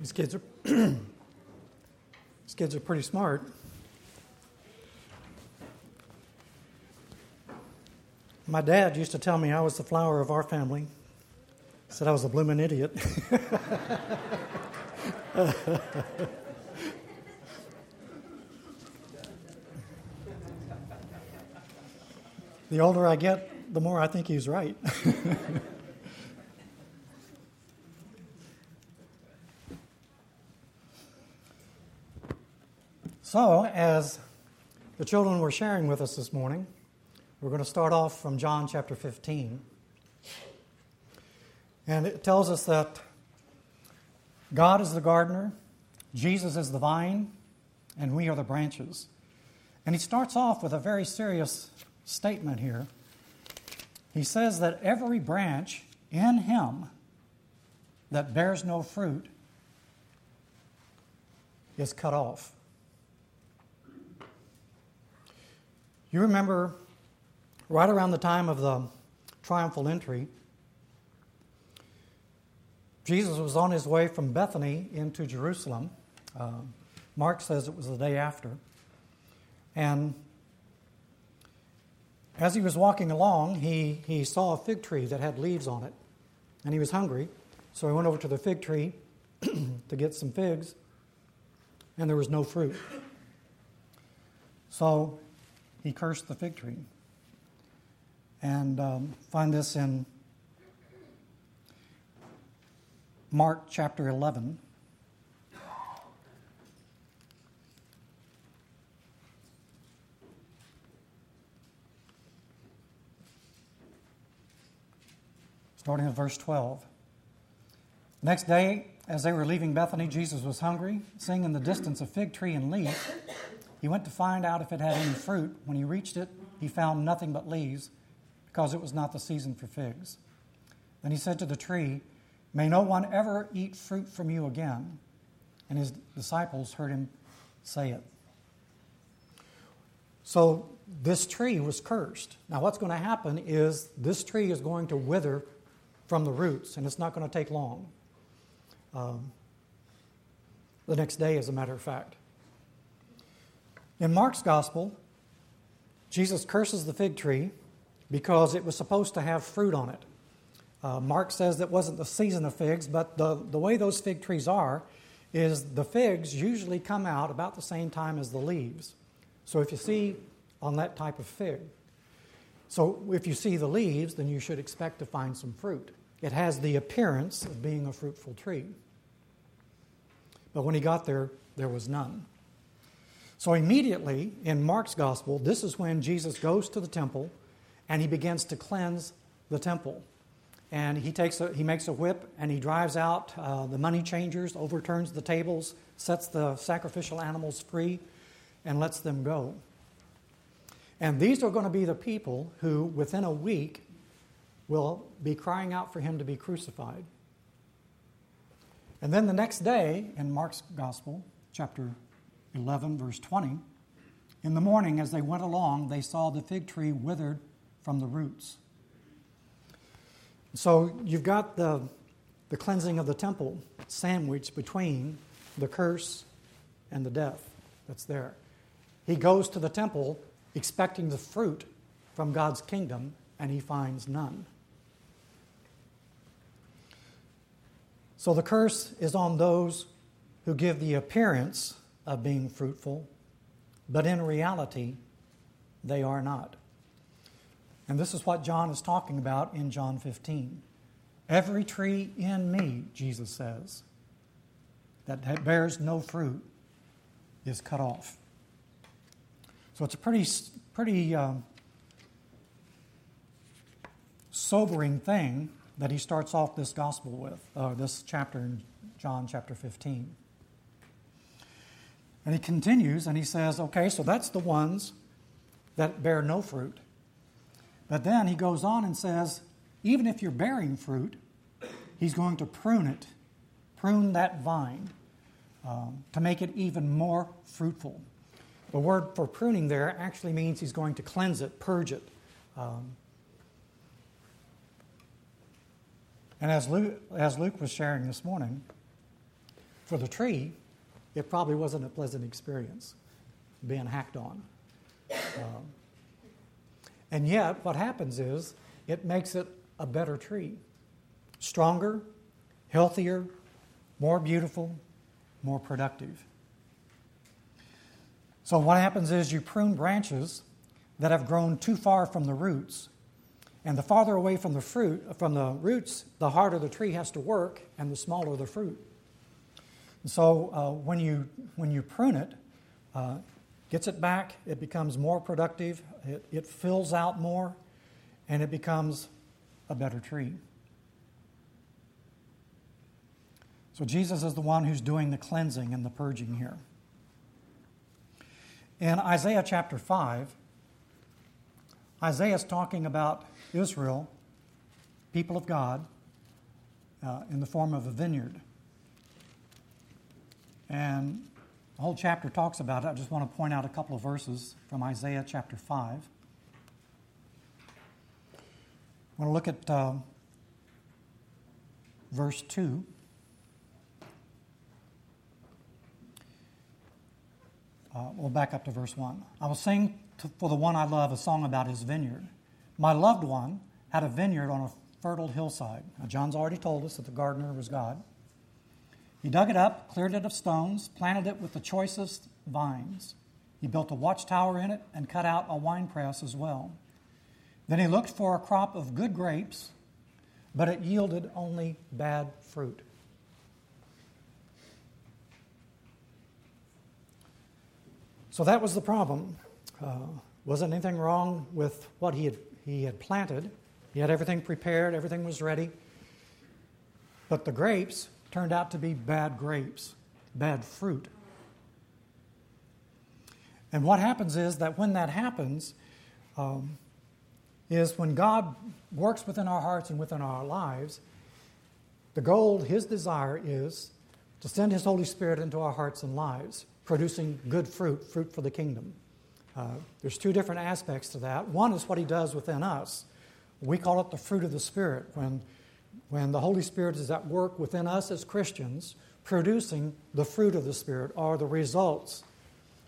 These kids are these kids are pretty smart. My dad used to tell me I was the flower of our family. Said I was a blooming idiot. the older I get, the more I think he's right. so, as the children were sharing with us this morning, we're going to start off from John chapter 15. And it tells us that God is the gardener, Jesus is the vine, and we are the branches. And he starts off with a very serious statement here. He says that every branch in him that bears no fruit is cut off. You remember right around the time of the triumphal entry, Jesus was on his way from Bethany into Jerusalem. Uh, Mark says it was the day after. And as he was walking along, he, he saw a fig tree that had leaves on it. And he was hungry, so he went over to the fig tree to get some figs, and there was no fruit. So he cursed the fig tree. And um, find this in Mark chapter 11. starting at verse 12. The next day, as they were leaving Bethany, Jesus was hungry. Seeing in the distance a fig tree and leaf, he went to find out if it had any fruit. When he reached it, he found nothing but leaves, because it was not the season for figs. Then he said to the tree, May no one ever eat fruit from you again. And his disciples heard him say it. So this tree was cursed. Now, what's going to happen is this tree is going to wither from the roots, and it's not going to take long. Um, the next day, as a matter of fact. In Mark's gospel, Jesus curses the fig tree because it was supposed to have fruit on it. Uh, Mark says that wasn't the season of figs, but the, the way those fig trees are is the figs usually come out about the same time as the leaves. So if you see on that type of fig, so if you see the leaves, then you should expect to find some fruit. It has the appearance of being a fruitful tree. But when he got there, there was none. So immediately in Mark's gospel, this is when Jesus goes to the temple and he begins to cleanse the temple. And he, takes a, he makes a whip and he drives out uh, the money changers, overturns the tables, sets the sacrificial animals free, and lets them go. And these are going to be the people who, within a week, will be crying out for him to be crucified. And then the next day, in Mark's Gospel, chapter 11, verse 20, in the morning as they went along, they saw the fig tree withered from the roots. So you've got the, the cleansing of the temple sandwiched between the curse and the death that's there. He goes to the temple expecting the fruit from God's kingdom, and he finds none. So the curse is on those who give the appearance of being fruitful, but in reality, they are not. And this is what John is talking about in John 15. Every tree in me, Jesus says, that bears no fruit is cut off. So it's a pretty, pretty um, sobering thing that he starts off this gospel with, uh, this chapter in John chapter 15. And he continues and he says, okay, so that's the ones that bear no fruit. But then he goes on and says, even if you're bearing fruit, he's going to prune it, prune that vine um, to make it even more fruitful. The word for pruning there actually means he's going to cleanse it, purge it, um, And as Luke, as Luke was sharing this morning, for the tree, it probably wasn't a pleasant experience being hacked on. Um, and yet, what happens is it makes it a better tree stronger, healthier, more beautiful, more productive. So, what happens is you prune branches that have grown too far from the roots. And the farther away from the fruit, from the roots, the harder the tree has to work and the smaller the fruit. And so uh, when, you, when you prune it, uh, gets it back, it becomes more productive, it, it fills out more, and it becomes a better tree. So Jesus is the one who's doing the cleansing and the purging here. In Isaiah chapter 5, Isaiah is talking about Israel, people of God, uh, in the form of a vineyard. And the whole chapter talks about it. I just want to point out a couple of verses from Isaiah chapter 5. I want to look at uh, verse 2. Uh, we'll back up to verse 1. I will sing to, for the one I love a song about his vineyard. My loved one had a vineyard on a fertile hillside. Now, John's already told us that the gardener was God. He dug it up, cleared it of stones, planted it with the choicest vines. He built a watchtower in it and cut out a winepress as well. Then he looked for a crop of good grapes, but it yielded only bad fruit. So that was the problem. Uh, wasn't anything wrong with what he had, he had planted. He had everything prepared, everything was ready. But the grapes turned out to be bad grapes, bad fruit. And what happens is that when that happens, um, is when God works within our hearts and within our lives, the goal, His desire is to send His Holy Spirit into our hearts and lives, producing good fruit, fruit for the kingdom. Uh, there's two different aspects to that. One is what He does within us. We call it the fruit of the Spirit. When when the Holy Spirit is at work within us as Christians, producing the fruit of the Spirit or the results,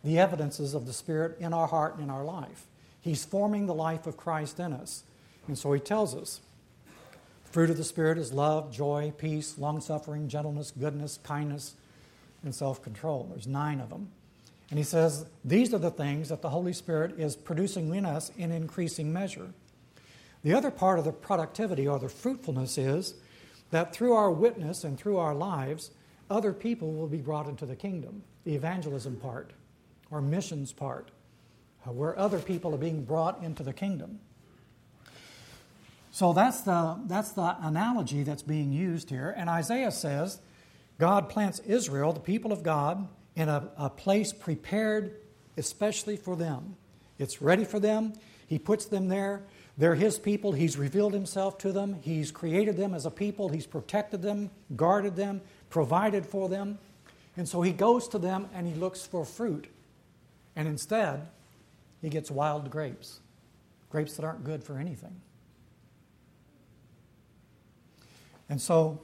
the evidences of the Spirit in our heart and in our life. He's forming the life of Christ in us. And so he tells us fruit of the Spirit is love, joy, peace, long suffering, gentleness, goodness, kindness, and self control. There's nine of them. And he says these are the things that the Holy Spirit is producing in us in increasing measure. The other part of the productivity or the fruitfulness is that through our witness and through our lives, other people will be brought into the kingdom. The evangelism part or missions part, uh, where other people are being brought into the kingdom. So that's the, that's the analogy that's being used here. And Isaiah says God plants Israel, the people of God, in a, a place prepared especially for them. It's ready for them. He puts them there they're His people. He's revealed Himself to them. He's created them as a people. He's protected them, guarded them, provided for them. And so He goes to them and He looks for fruit. And instead, He gets wild grapes, grapes that aren't good for anything. And so,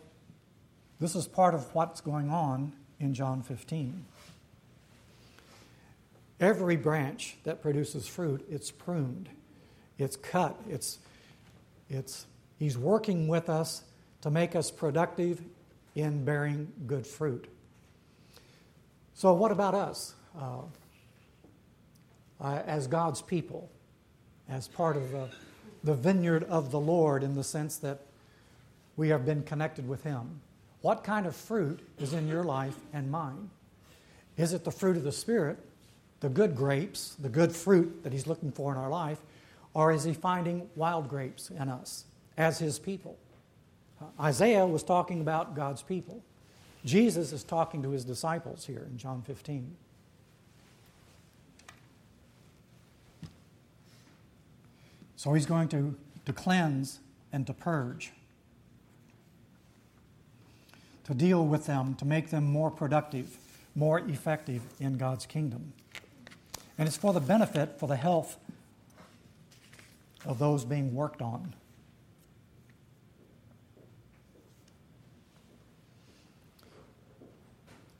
this is part of what's going on in John 15. Every branch that produces fruit, it's pruned it's cut. It's, it's, he's working with us to make us productive in bearing good fruit. So, what about us uh, uh, as God's people, as part of the, the vineyard of the Lord in the sense that we have been connected with Him? What kind of fruit is in your life and mine? Is it the fruit of the Spirit, the good grapes, the good fruit that He's looking for in our life? Or is he finding wild grapes in us as his people? Isaiah was talking about God's people. Jesus is talking to his disciples here in John 15. So he's going to, to cleanse and to purge, to deal with them, to make them more productive, more effective in God's kingdom. And it's for the benefit, for the health of those being worked on.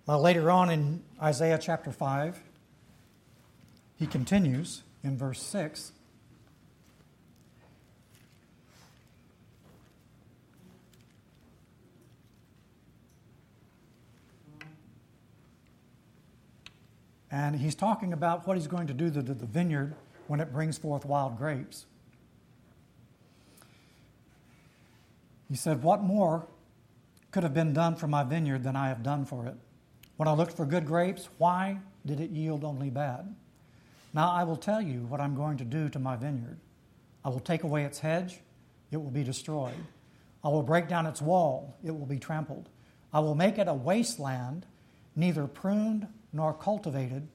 Uh, later on in Isaiah chapter 5, he continues in verse 6. And he's talking about what he's going to do to the vineyard when it brings forth wild grapes. He said, What more could have been done for my vineyard than I have done for it? When I looked for good grapes, why did it yield only bad? Now I will tell you what I'm going to do to my vineyard. I will take away its hedge, it will be destroyed. I will break down its wall, it will be trampled. I will make it a wasteland, neither pruned nor cultivated,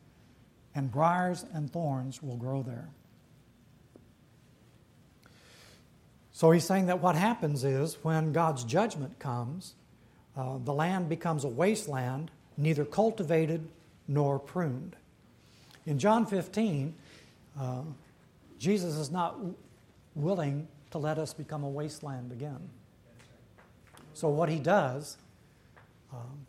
and briars and thorns will grow there. So he's saying that what happens is when God's judgment comes, uh, the land becomes a wasteland, neither cultivated nor pruned. In John 15, uh, Jesus is not willing to let us become a wasteland again. So, what he does um,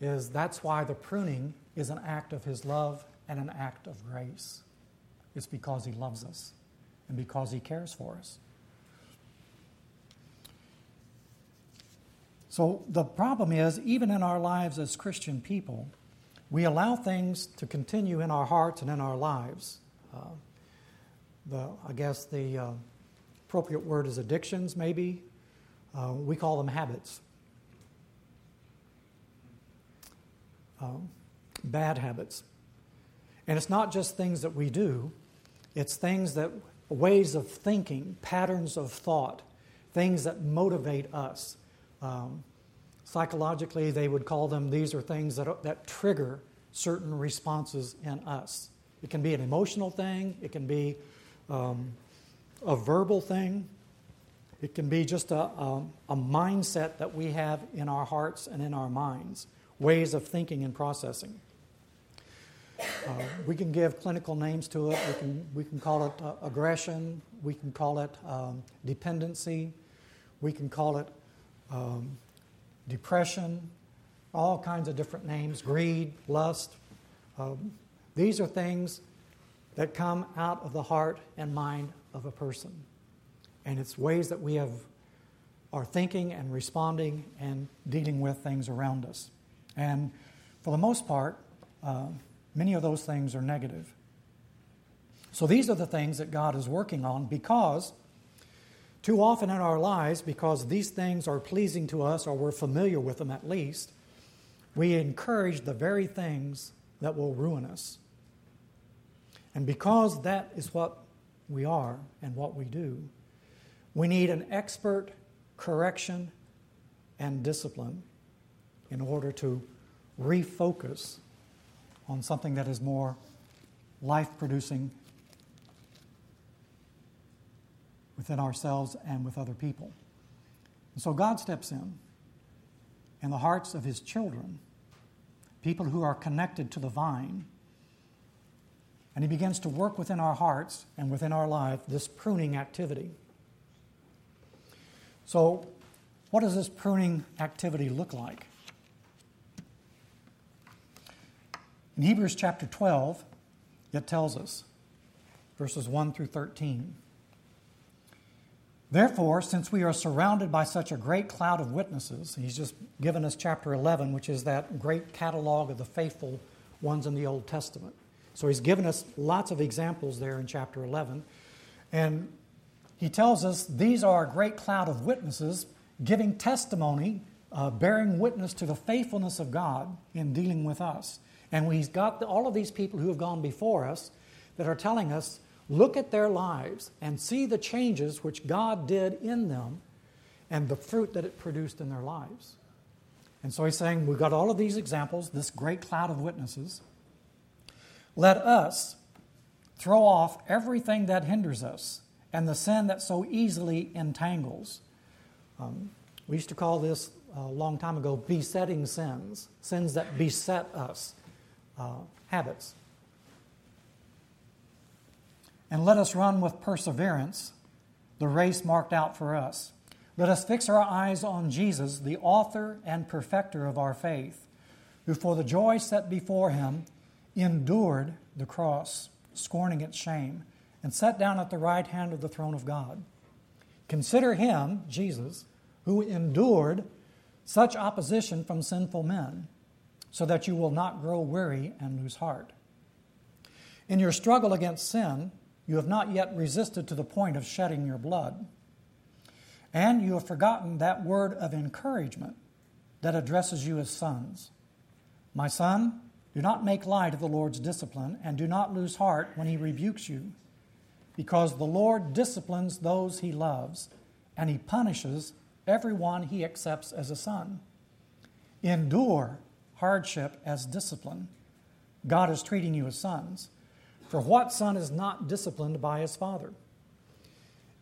is that's why the pruning is an act of his love and an act of grace. It's because he loves us and because he cares for us. So the problem is, even in our lives as Christian people, we allow things to continue in our hearts and in our lives. Uh, the, I guess the uh, appropriate word is addictions, maybe. Uh, we call them habits. Um, bad habits. And it's not just things that we do, it's things that, ways of thinking, patterns of thought, things that motivate us. Um, psychologically, they would call them these are things that, that trigger certain responses in us. It can be an emotional thing, it can be um, a verbal thing, it can be just a, a, a mindset that we have in our hearts and in our minds, ways of thinking and processing. Uh, we can give clinical names to it. We can, we can call it uh, aggression. We can call it um, dependency. We can call it um, depression, all kinds of different names greed, lust. Um, these are things that come out of the heart and mind of a person. And it's ways that we have are thinking and responding and dealing with things around us. And for the most part, uh, many of those things are negative. So these are the things that God is working on because too often in our lives, because these things are pleasing to us or we're familiar with them at least, we encourage the very things that will ruin us. And because that is what we are and what we do, we need an expert correction and discipline in order to refocus on something that is more life producing within ourselves and with other people. And so God steps in in the hearts of his children, people who are connected to the vine, and he begins to work within our hearts and within our life this pruning activity. So, what does this pruning activity look like? In Hebrews chapter 12, it tells us, verses 1 through 13. Therefore, since we are surrounded by such a great cloud of witnesses, he's just given us chapter 11, which is that great catalog of the faithful ones in the Old Testament. So he's given us lots of examples there in chapter 11. And he tells us these are a great cloud of witnesses giving testimony, uh, bearing witness to the faithfulness of God in dealing with us. And he's got the, all of these people who have gone before us that are telling us look at their lives and see the changes which God did in them and the fruit that it produced in their lives. And so he's saying, We've got all of these examples, this great cloud of witnesses. Let us throw off everything that hinders us and the sin that so easily entangles. Um, we used to call this a long time ago besetting sins, sins that beset us uh, habits. And let us run with perseverance the race marked out for us. Let us fix our eyes on Jesus, the author and perfecter of our faith, who for the joy set before him endured the cross, scorning its shame, and sat down at the right hand of the throne of God. Consider him, Jesus, who endured such opposition from sinful men, so that you will not grow weary and lose heart. In your struggle against sin, you have not yet resisted to the point of shedding your blood. And you have forgotten that word of encouragement that addresses you as sons. My son, do not make light of the Lord's discipline, and do not lose heart when he rebukes you, because the Lord disciplines those he loves, and he punishes everyone he accepts as a son. Endure hardship as discipline. God is treating you as sons. For what son is not disciplined by his father?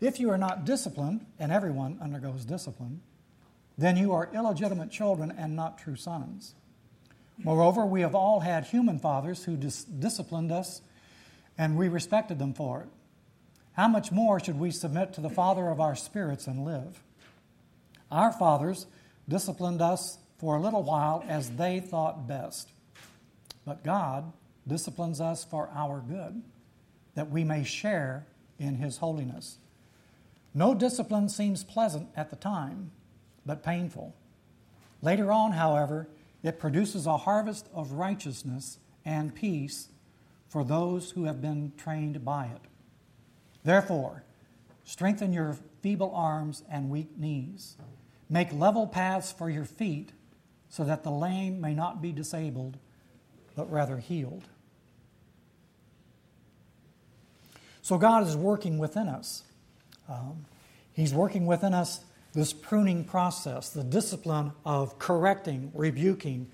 If you are not disciplined, and everyone undergoes discipline, then you are illegitimate children and not true sons. Moreover, we have all had human fathers who dis- disciplined us, and we respected them for it. How much more should we submit to the Father of our spirits and live? Our fathers disciplined us for a little while as they thought best. But God disciplines us for our good, that we may share in His holiness. No discipline seems pleasant at the time, but painful. Later on, however, it produces a harvest of righteousness and peace for those who have been trained by it. Therefore, strengthen your feeble arms and weak knees. Make level paths for your feet so that the lame may not be disabled, but rather healed. So, God is working within us. Um, he's working within us this pruning process, the discipline of correcting, rebuking,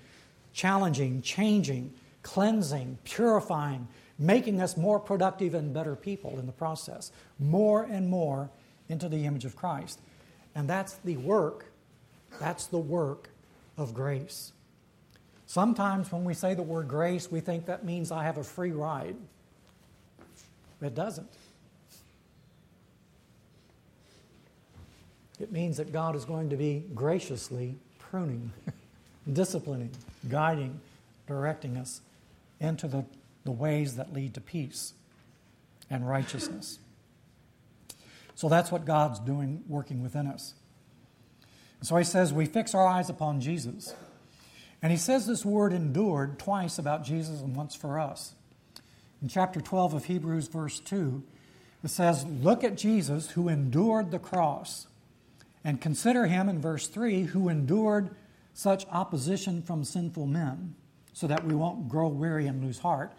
challenging, changing, cleansing, purifying, making us more productive and better people in the process, more and more into the image of Christ. And that's the work, that's the work of grace. Sometimes when we say the word grace, we think that means I have a free ride. It doesn't. It means that God is going to be graciously pruning, disciplining, guiding, directing us into the, the ways that lead to peace and righteousness. So that's what God's doing, working within us. So he says, We fix our eyes upon Jesus. And he says this word endured twice about Jesus and once for us. In chapter 12 of Hebrews, verse 2, it says, Look at Jesus who endured the cross and consider him in verse 3 who endured such opposition from sinful men, so that we won't grow weary and lose heart.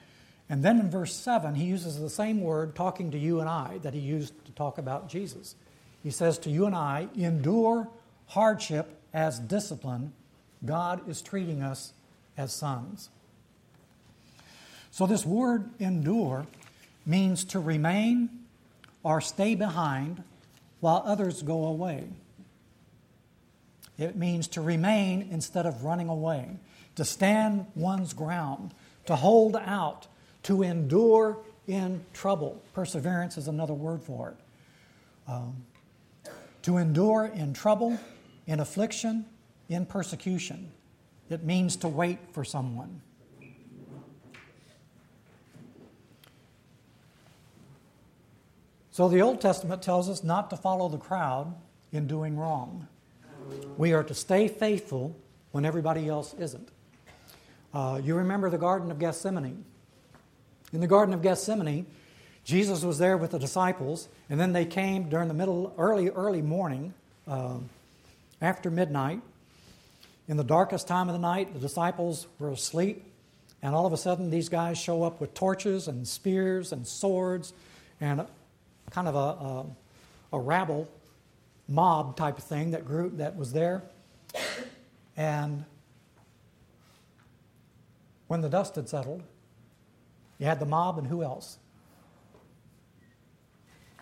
And then in verse 7, he uses the same word talking to you and I that he used to talk about Jesus. He says to you and I, endure hardship as discipline. God is treating us as sons. So, this word endure means to remain or stay behind while others go away. It means to remain instead of running away, to stand one's ground, to hold out, to endure in trouble. Perseverance is another word for it. Um, to endure in trouble, in affliction, in persecution. It means to wait for someone. So the Old Testament tells us not to follow the crowd in doing wrong. We are to stay faithful when everybody else isn't. Uh, you remember the Garden of Gethsemane. In the Garden of Gethsemane, Jesus was there with the disciples, and then they came during the middle, early, early morning, uh, after midnight. In the darkest time of the night, the disciples were asleep, and all of a sudden, these guys show up with torches and spears and swords and kind of a, a, a rabble mob type of thing that group that was there. And when the dust had settled, you had the mob and who else?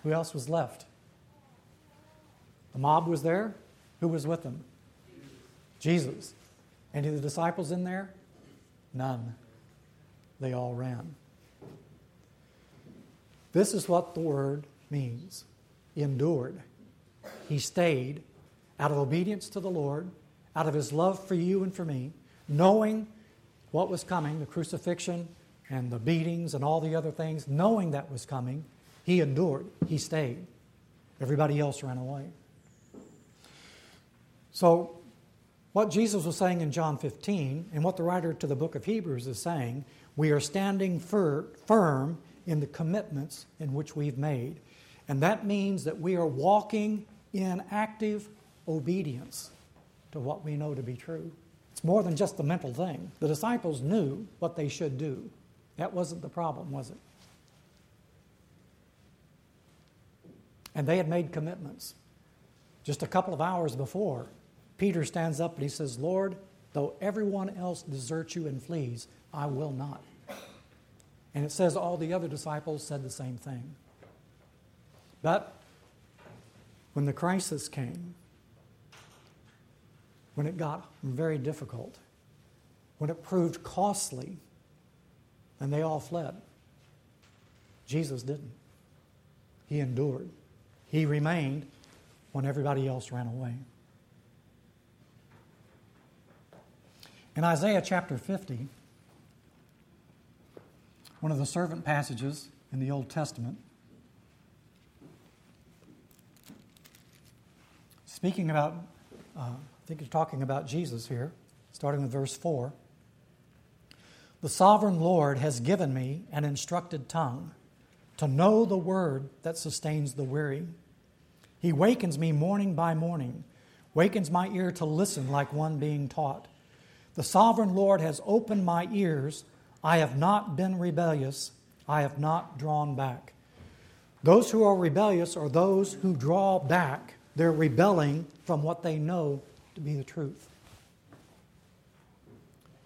Who else was left? The mob was there. Who was with them? Jesus. Any of the disciples in there? None. They all ran. This is what the word means endured. He stayed out of obedience to the Lord, out of his love for you and for me, knowing what was coming, the crucifixion and the beatings and all the other things, knowing that was coming, he endured. He stayed. Everybody else ran away. So, what Jesus was saying in John 15, and what the writer to the book of Hebrews is saying, we are standing fir- firm in the commitments in which we've made. And that means that we are walking in active obedience to what we know to be true. It's more than just the mental thing. The disciples knew what they should do. That wasn't the problem, was it? And they had made commitments. Just a couple of hours before, Peter stands up and he says, Lord, though everyone else deserts you and flees, I will not. And it says all the other disciples said the same thing. But when the crisis came, when it got very difficult, when it proved costly, and they all fled, Jesus didn't. He endured. He remained when everybody else ran away. In Isaiah chapter 50, one of the servant passages in the Old Testament, speaking about, uh, I think he's talking about Jesus here, starting with verse 4. The sovereign Lord has given me an instructed tongue to know the word that sustains the weary. He wakens me morning by morning, wakens my ear to listen like one being taught. The sovereign Lord has opened my ears. I have not been rebellious. I have not drawn back. Those who are rebellious are those who draw back. They're rebelling from what they know to be the truth.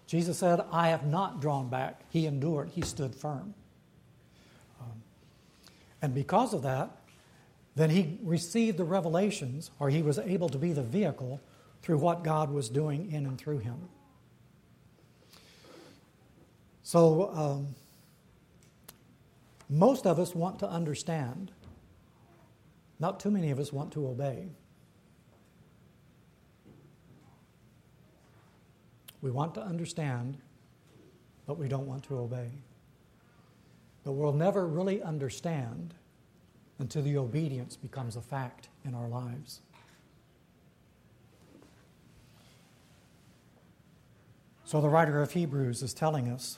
Jesus said, I have not drawn back. He endured, he stood firm. Um, and because of that, then he received the revelations, or he was able to be the vehicle through what God was doing in and through him. So, um, most of us want to understand. Not too many of us want to obey. We want to understand, but we don't want to obey. But we'll never really understand until the obedience becomes a fact in our lives. So the writer of Hebrews is telling us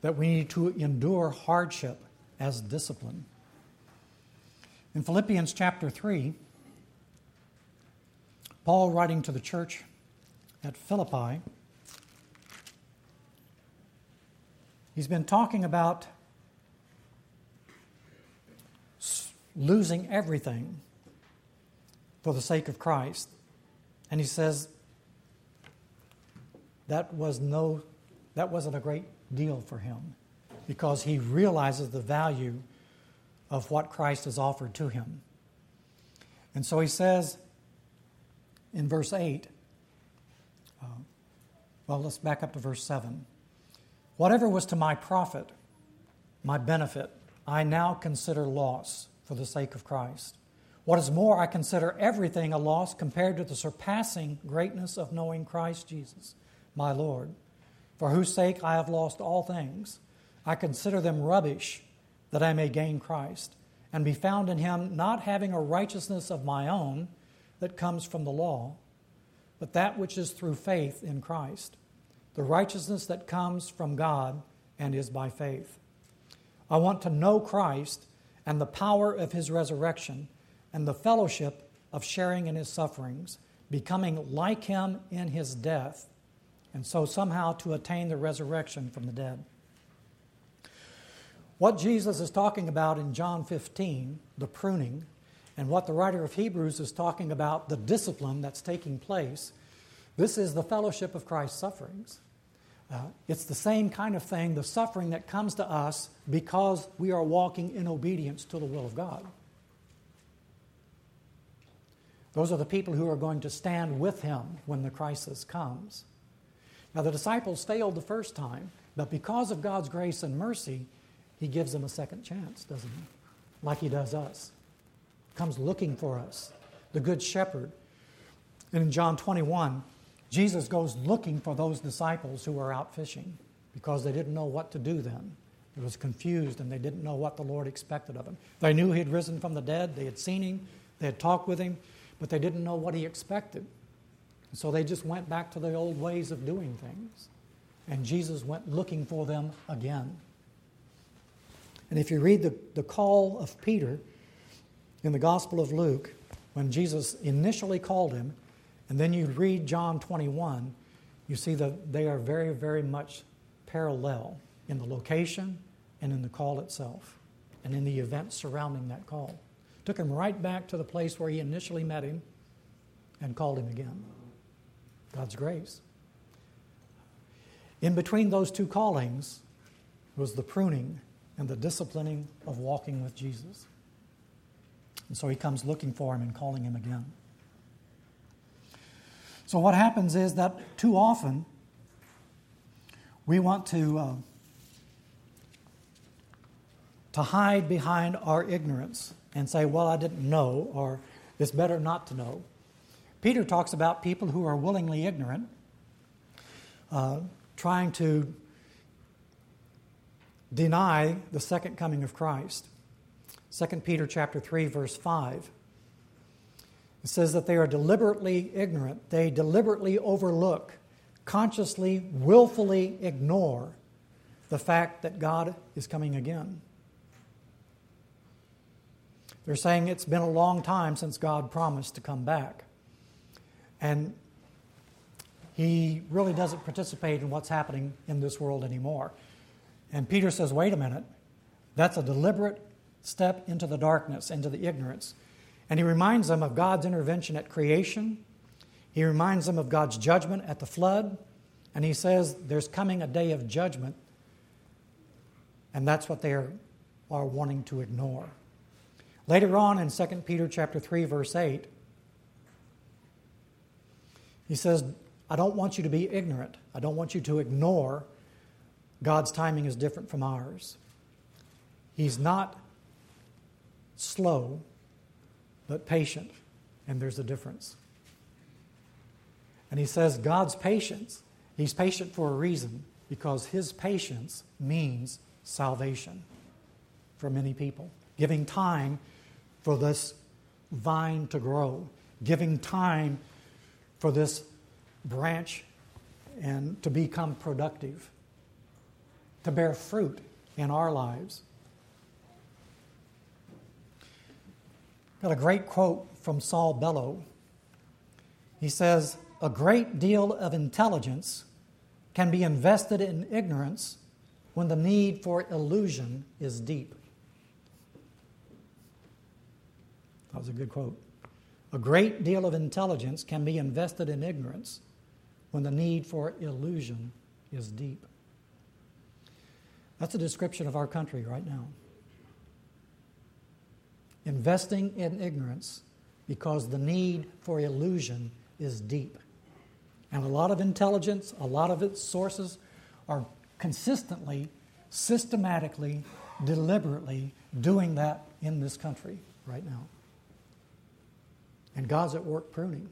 that we need to endure hardship as discipline. In Philippians chapter 3, Paul, writing to the church at Philippi, he's been talking about losing everything for the sake of Christ. And he says that was no that wasn't a great deal for him because he realizes the value of what Christ has offered to him. And so he says in verse 8, uh, well, let's back up to verse 7. Whatever was to my profit, my benefit, I now consider loss for the sake of Christ. What is more, I consider everything a loss compared to the surpassing greatness of knowing Christ Jesus, my Lord for whose sake I have lost all things. I consider them rubbish, that I may gain Christ, and be found in him, not having a righteousness of my own that comes from the law, but that which is through faith in Christ, the righteousness that comes from God and is by faith. I want to know Christ and the power of his resurrection and the fellowship of sharing in his sufferings, becoming like him in his death and so somehow to attain the resurrection from the dead. What Jesus is talking about in John 15, the pruning, and what the writer of Hebrews is talking about, the discipline that's taking place, this is the fellowship of Christ's sufferings. Uh, it's the same kind of thing, the suffering that comes to us because we are walking in obedience to the will of God. Those are the people who are going to stand with him when the crisis comes. Now, the disciples failed the first time, but because of God's grace and mercy, He gives them a second chance, doesn't He? Like He does us. Comes looking for us, the Good Shepherd. And in John 21, Jesus goes looking for those disciples who were out fishing because they didn't know what to do then. They was confused and they didn't know what the Lord expected of them. They knew he had risen from the dead, they had seen him, they had talked with him, but they didn't know what he expected. So they just went back to the old ways of doing things. And Jesus went looking for them again. And if you read the, the call of Peter in the Gospel of Luke, when Jesus initially called him, and then you read John 21, you see that they are very, very much parallel in the location and in the call itself and in the events surrounding that call. Took him right back to the place where he initially met him and called him again. God's grace. In between those two callings was the pruning and the disciplining of walking with Jesus. And so he comes looking for him and calling him again. So, what happens is that too often we want to, uh, to hide behind our ignorance and say, Well, I didn't know, or it's better not to know. Peter talks about people who are willingly ignorant, uh, trying to deny the second coming of Christ. 2 Peter chapter 3 verse 5. It says that they are deliberately ignorant. They deliberately overlook, consciously, willfully ignore the fact that God is coming again. They're saying it's been a long time since God promised to come back. And he really doesn't participate in what's happening in this world anymore. And Peter says, wait a minute, that's a deliberate step into the darkness, into the ignorance. And he reminds them of God's intervention at creation. He reminds them of God's judgment at the flood. And he says there's coming a day of judgment. And that's what they are, are wanting to ignore. Later on in 2 Peter chapter 3, verse 8, he says, I don't want you to be ignorant. I don't want you to ignore God's timing is different from ours. He's not slow, but patient, and there's a difference. And he says God's patience, he's patient for a reason, because his patience means salvation for many people, giving time for this vine to grow, giving time for this branch and to become productive to bear fruit in our lives. Got a great quote from Saul Bellow. He says, A great deal of intelligence can be invested in ignorance when the need for illusion is deep. That was a good quote. A great deal of intelligence can be invested in ignorance when the need for illusion is deep. That's a description of our country right now. Investing in ignorance because the need for illusion is deep. And a lot of intelligence, a lot of its sources are consistently, systematically, deliberately doing that in this country right now. And God's at work pruning.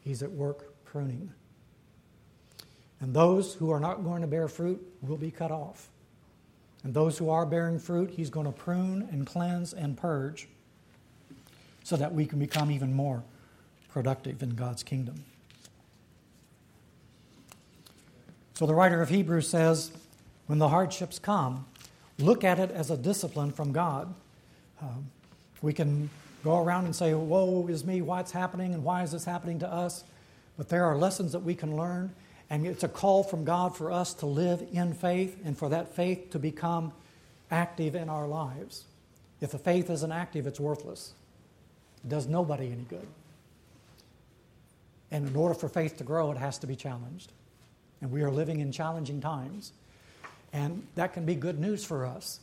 He's at work pruning. And those who are not going to bear fruit will be cut off. And those who are bearing fruit, he's going to prune and cleanse and purge so that we can become even more productive in God's kingdom. So the writer of Hebrews says, when the hardships come, look at it as a discipline from God. Um, we can go around and say, Woe is me, what's happening, and why is this happening to us? But there are lessons that we can learn and it's a call from God for us to live in faith and for that faith to become active in our lives. If the faith isn't active, it's worthless. It does nobody any good. And in order for faith to grow, it has to be challenged. And we are living in challenging times. And that can be good news for us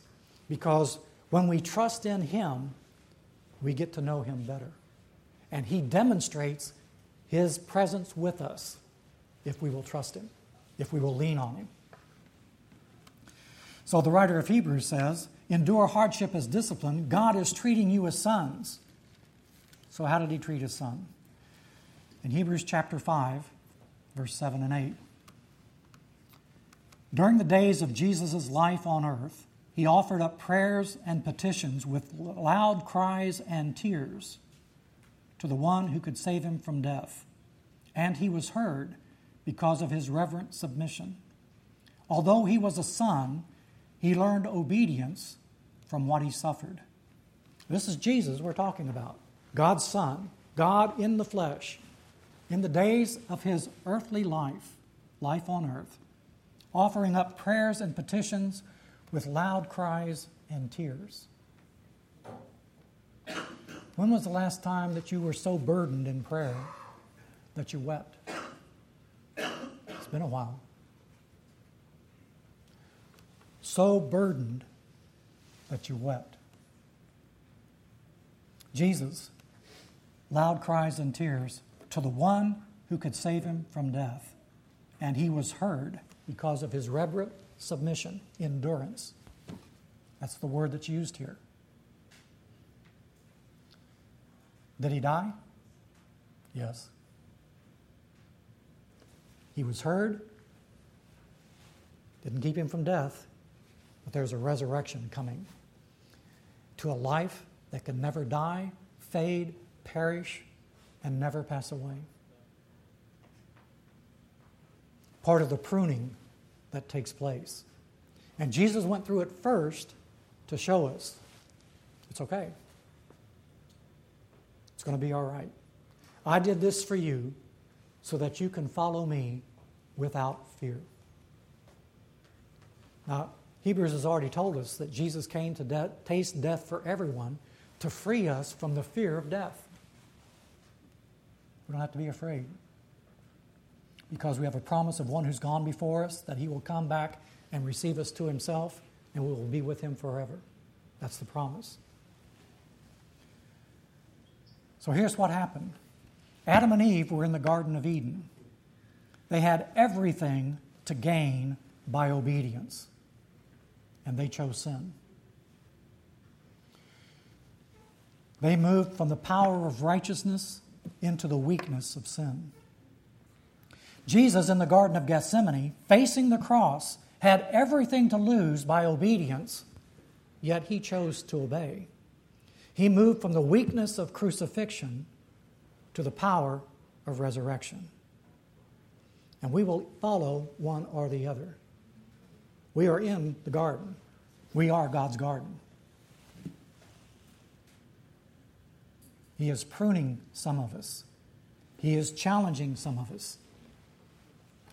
because when we trust in Him, we get to know Him better. And He demonstrates His presence with us if we will trust Him, if we will lean on Him. So the writer of Hebrews says, Endure hardship as discipline. God is treating you as sons. So, how did He treat His son? in Hebrews chapter 5, verse 7 and 8. During the days of Jesus' life on earth, he offered up prayers and petitions with loud cries and tears to the one who could save him from death. And he was heard because of his reverent submission. Although he was a son, he learned obedience from what he suffered. This is Jesus we're talking about, God's Son, God in the flesh. In the days of his earthly life, life on earth, offering up prayers and petitions with loud cries and tears. When was the last time that you were so burdened in prayer that you wept? Been a while. So burdened that you wept. Jesus, loud cries and tears to the one who could save him from death, and he was heard because of his reverent submission, endurance. That's the word that's used here. Did he die? Yes. He was heard, didn't keep him from death, but there's a resurrection coming to a life that can never die, fade, perish, and never pass away. Part of the pruning that takes place. And Jesus went through it first to show us it's okay. It's going to be all right. I did this for you so that you can follow me without fear. Now, Hebrews has already told us that Jesus came to de- taste death for everyone to free us from the fear of death. We don't have to be afraid because we have a promise of one who's gone before us that he will come back and receive us to himself and we will be with him forever. That's the promise. So here's what happened Adam and Eve were in the Garden of Eden. They had everything to gain by obedience, and they chose sin. They moved from the power of righteousness into the weakness of sin. Jesus in the Garden of Gethsemane, facing the cross, had everything to lose by obedience, yet he chose to obey. He moved from the weakness of crucifixion to the power of resurrection. And we will follow one or the other. We are in the garden, we are God's garden. He is pruning some of us. He is challenging some of us.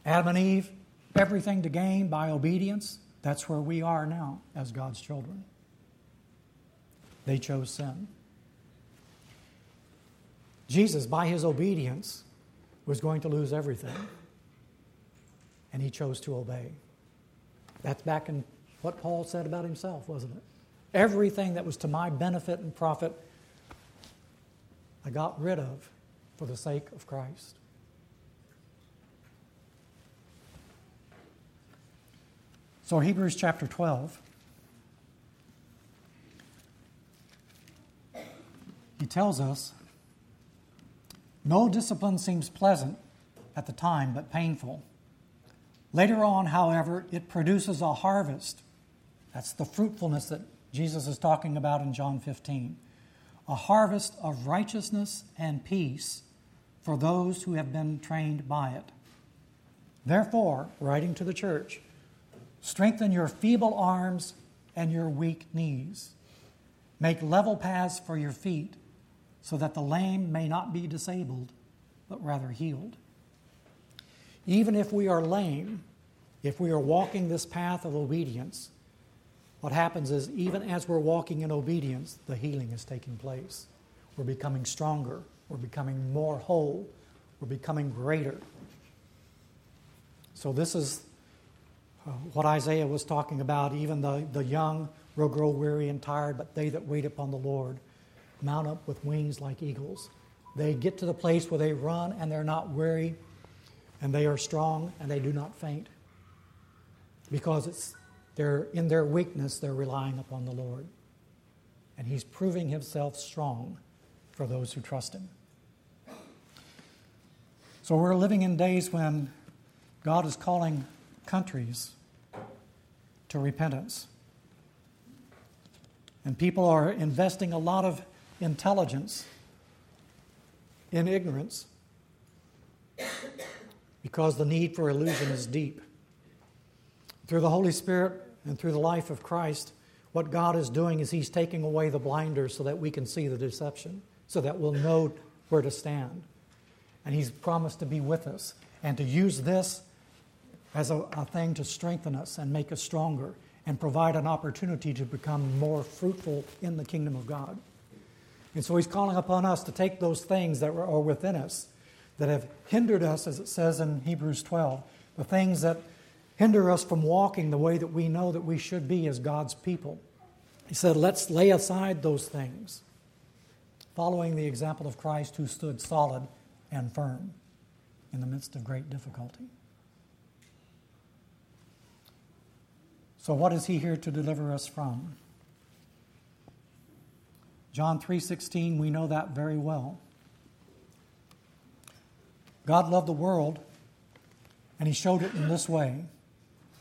Adam and Eve, everything to gain by obedience. That's where we are now as God's children. They chose sin. Jesus, by his obedience, was going to lose everything. And he chose to obey. That's back in what Paul said about himself, wasn't it? Everything that was to my benefit and profit, I got rid of for the sake of Christ. So, Hebrews chapter 12. He tells us no discipline seems pleasant at the time, but painful. Later on, however, it produces a harvest. That's the fruitfulness that Jesus is talking about in John 15. A harvest of righteousness and peace for those who have been trained by it. Therefore, writing to the church, Strengthen your feeble arms and your weak knees. Make level paths for your feet so that the lame may not be disabled, but rather healed. Even if we are lame, if we are walking this path of obedience, what happens is even as we're walking in obedience, the healing is taking place. We're becoming stronger, we're becoming more whole, we're becoming greater. So, this is uh, what Isaiah was talking about, even the, the young will grow weary and tired, but they that wait upon the Lord mount up with wings like eagles. They get to the place where they run and they're not weary, and they are strong and they do not faint. Because it's they're in their weakness, they're relying upon the Lord. And He's proving Himself strong for those who trust Him. So we're living in days when God is calling countries to repentance. And people are investing a lot of intelligence in ignorance because the need for illusion is deep. Through the Holy Spirit and through the life of Christ, what God is doing is He's taking away the blinders so that we can see the deception, so that we'll know where to stand. And He's promised to be with us and to use this as a, a thing to strengthen us and make us stronger and provide an opportunity to become more fruitful in the kingdom of God. And so He's calling upon us to take those things that are within us that have hindered us, as it says in Hebrews 12, the things that hinder us from walking the way that we know that we should be as God's people. He said, let's lay aside those things, following the example of Christ who stood solid and firm in the midst of great difficulty. So what is he here to deliver us from? John 3:16 we know that very well. God loved the world and he showed it in this way.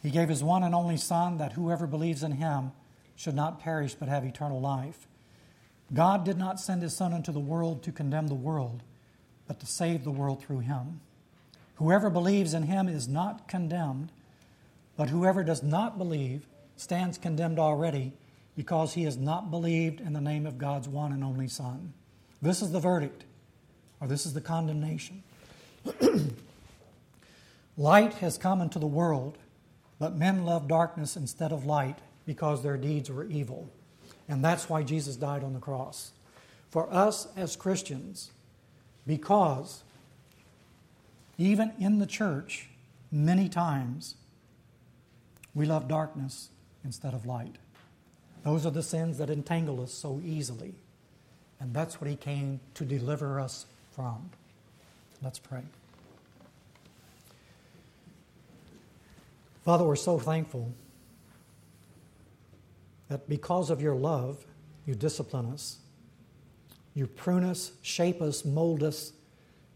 He gave his one and only son that whoever believes in him should not perish but have eternal life. God did not send his son into the world to condemn the world, but to save the world through him. Whoever believes in him is not condemned, but whoever does not believe stands condemned already because he has not believed in the name of God's one and only Son. This is the verdict, or this is the condemnation. light has come into the world, but men love darkness instead of light because their deeds were evil. And that's why Jesus died on the cross. For us as Christians, because even in the church, many times, we love darkness instead of light. Those are the sins that entangle us so easily. And that's what he came to deliver us from. Let's pray. Father, we're so thankful that because of your love, you discipline us. You prune us, shape us, mold us,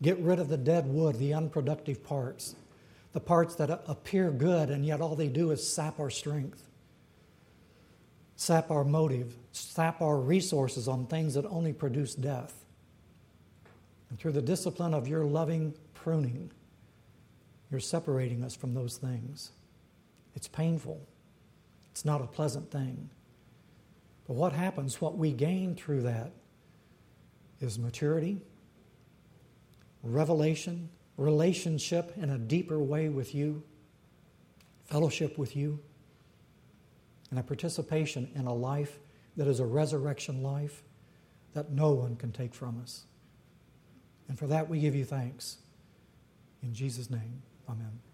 get rid of the dead wood, the unproductive parts the parts that appear good, and yet all they do is sap our strength, sap our motive, sap our resources on things that only produce death. And through the discipline of your loving pruning, you're separating us from those things. It's painful, it's not a pleasant thing. But what happens, what we gain through that, is maturity, revelation, relationship in a deeper way with you, fellowship with you, and a participation in a life that is a resurrection life that no one can take from us. And for that we give you thanks. In Jesus' name, amen.